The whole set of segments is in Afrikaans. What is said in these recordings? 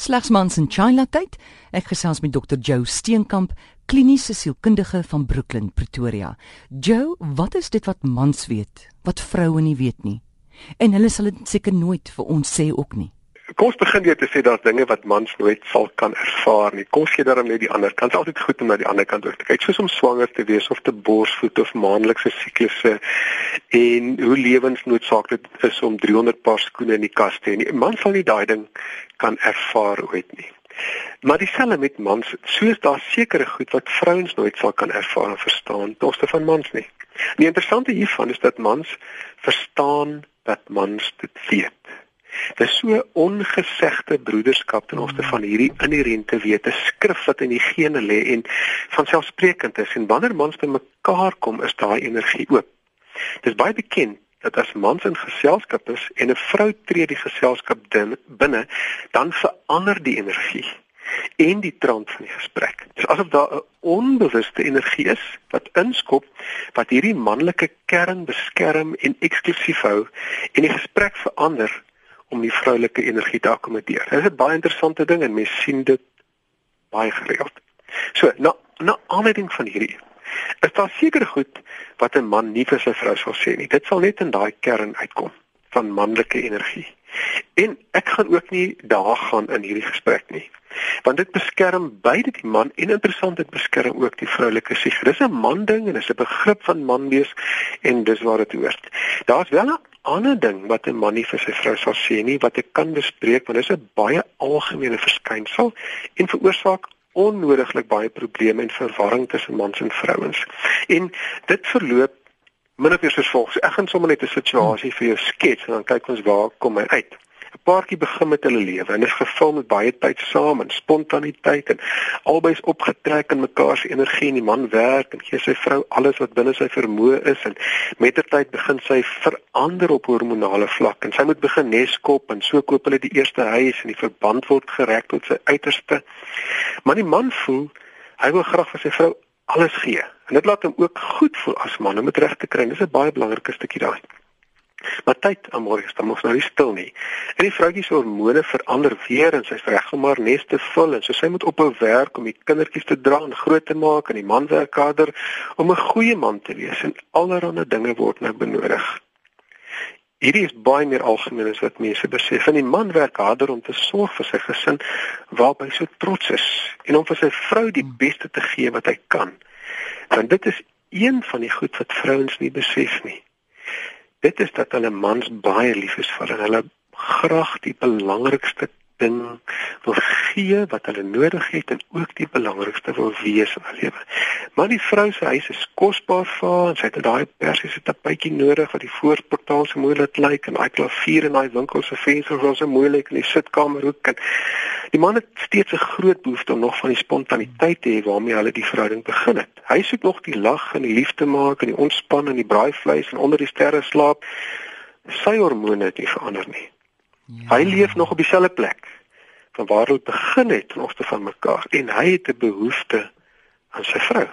Slegs mans in China tyd. Ek gesels met Dr. Joe Steenkamp, kliniese sielkundige van Brooklyn, Pretoria. Joe, wat is dit wat mans weet wat vroue nie weet nie? En hulle sal dit seker nooit vir ons sê ook nie. Kom ons begin weer te sê daar's dinge wat mans nooit sal kan ervaar nie. Kom ons gee daarom net die ander kant. Dit is altyd goed om na die ander kant ook te kyk. Soos om swanger te wees of te borsvoed of maandelikse siklusse en hoe lewensnoodsaaklik dit is om 300 paar skoene in die kas te hê. 'n Man sal nie daai ding kan ervaar ooit nie. Maar dieselfde met mans, soos daar sekere goed wat vrouens nooit sal kan ervaar en verstaan, toste van mans nie. Die interessante hiervan is dat mans verstaan dat mans dit weet. Dis so ongesegde broederskap ten opsigte van hierdie inherente wete skrif wat in die gene lê en van selfsprekend is en wanneer mans by mekaar kom is daai energie oop. Dis baie bekend dat as mans in geselskap is en 'n vrou tree die geselskap binne, dan verander die energie en die trant van die gesprek. Dis asof daar 'n onbewuste energie is wat inskop wat hierdie manlike kern beskerm en eksklusief hou en die gesprek verander om die vroulike energie te akkommodeer. Dit is 'n baie interessante ding en mense sien dit baie gereeld. So, na na aanleiding van hierdie is daar seker goed wat 'n man nie vir sy vrou sal sê nie. Dit sal net in daai kern uitkom van manlike energie. En ek gaan ook nie daar gaan in hierdie gesprek nie. Want dit beskerm beide die man en interessant dit beskerm ook die vroulike sieg. Dis 'n man ding en dis 'n begrip van man wees en dis waar dit hoort. Daar's wel 'n ander ding wat 'n man nie vir sy vrou sal sê nie wat ek kan bespreek want dit is 'n baie algemene verskynsel en veroorsaak onnodiglik baie probleme en verwarring tussen mans en vrouens. En dit verloop min of meer soos volg. Ek gaan sommer net 'n situasie vir jou skets en dan kyk ons waar kom hy uit. 'n Paartjie begin met hulle lewe en is gevul met baie tyd saam en spontaniteit en albei is opgetrek in mekaar se energie en die man werk en gee sy vrou alles wat binne sy vermoë is en mettertyd begin sy verander op hormonale vlak en sy moet begin neskop en so koop hulle die eerste huis en die verband word gereg tot sy uiterste. Maar die man voel hy wil graag vir sy vrou alles gee. En dit laat hom ook goed voel as man om dit reg te kry. Dis 'n baie belangrike stukkie daai. Maar tyd aan môre is dan mos nou nie stil nie. En die vroutjie se hormone verander weer en sy's reg om haar nes te vul en so sy moet ophou werk om die kindertjies te dra en groot te maak en die man werk harder om 'n goeie man te wees en allerlei dinge word nou benodig. Hierdie is baie meer algemeen as wat mense besef. En die man werk harder om te sorg vir sy gesin waarby hy so trots is en om vir sy vrou die beste te gee wat hy kan. Want dit is een van die goed wat vrouens nie besef nie. Dit is dat hulle mans baie lief is vir hulle. Hulle graag die belangrikste ding wil gee wat hulle nodig het en ook die belangrikste wil wees in hulle lewe. Maar die vrou se huis is kosbaar vir haar en sy het daai persiese tapuitjie nodig wat die voorportaal so mooi laat lyk en daai klavier en daai winkel se vensters was so mooi lyk in die sitkamerhoek en die man het steeds 'n groot behoefte om nog van die spontaniteit te hê waarmee hulle die verhouding begin het. Hy soek nog die lag en die liefde maak en die ontspanning en die braaivleis en onder die sterre slaap. Sy hormone het nie verander nie. Ja. Hy leef nog op dieselfde plek van waar hulle begin het ten opsigte van mekaar en hy het 'n behoefte aan sy vrou.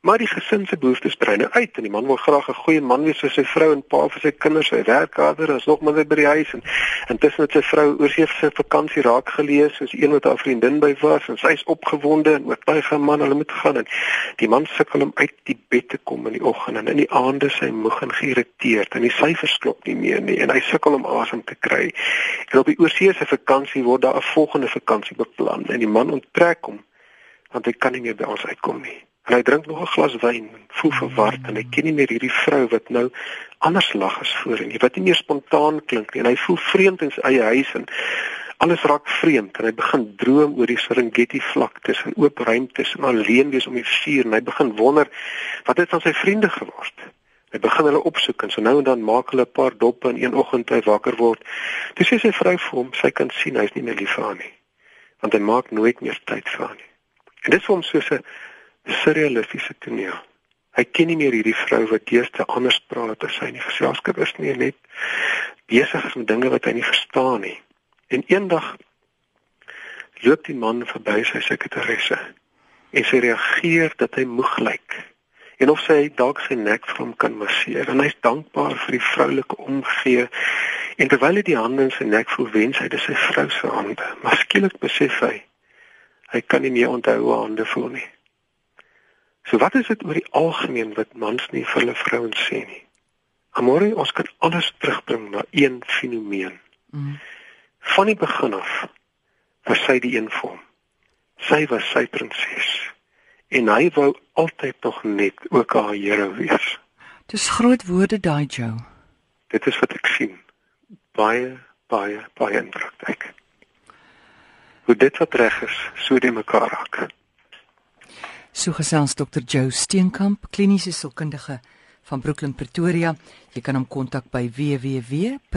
Maar die gesin se behoeftes brei nou uit en die man wil graag 'n goeie man wees vir sy vrou en pa vir sy kinders, hy werk harder as nog maar by die huis en intussen het sy vrou oor sy vakansie raak gelees soos een wat haar vriendin by was en sy is opgewonde en ook baie gaan man hulle moet gaan en die man sukkel om uit die bed te kom in die oggend en in die aande sy moeg en geïrriteerd en die syfers klop nie meer nie en hy sukkel om asem te kry. En op die oorsee se vakansie word daar 'n volgende vakansie beplan en die man onttrek hom want hy kan nie meer by ons uitkom nie. En hy drink nog 'n glas wyn, voel verward en hy ken nie meer hierdie vrou wat nou anders lag as voorheen nie. Wat nie meer spontaan klink nie. En hy voel vreemd in sy eie huis en alles raak vreemd en hy begin droom oor die Serengeti vlaktes en oop ruimtes en alleen wees om die vuur en hy begin wonder wat het van sy vriende geword. Hy begin hulle opsoek en so nou en dan maak hulle 'n paar doppe en een oggend hy wakker word. Dis sy vrou vir hom, sy kan sien hy's nie meer lief vir haar nie. Want hy maak nooit meer tyd vir haar nie. En dit is vir hom so 'n surrealistiese toneel. Hy ken nie meer hierdie vrou wat deesdae anders praat as sy in die geselskap is nie, net besig is met dinge wat hy nie verstaan nie. En eendag loop die man verby sy sekretaresse en sy reageer dat hy moeg lyk en of sy dalk sy nek vir hom kan masseer en hy's dankbaar vir die vroulike omgee En terwyl hy die hande in sy nek voel, wens hy dis sy vrou se hande, maar skielik besef hy hy kan nie meer onthou hoe hande voel nie. So wat is dit oor die algemeen wat mans nie vir hulle vrouens sê nie? Amore, ons kan alles terugbring na een fenomeen. Mm. Van die begin af was sy die een vir hom. Sy was sy prinses en hy wou altyd nog net ook haar Here wees. Dis groot woorde daai Joe. Dit is wat ek sien. Baie baie baie indrukwekkend. Hoe dit wat reg is, so die mekaar raak. So gesels Dr. Joe Steenkamp, kliniese sielkundige van Brooklyn Pretoria. Jy kan hom kontak by www.jos.co.za.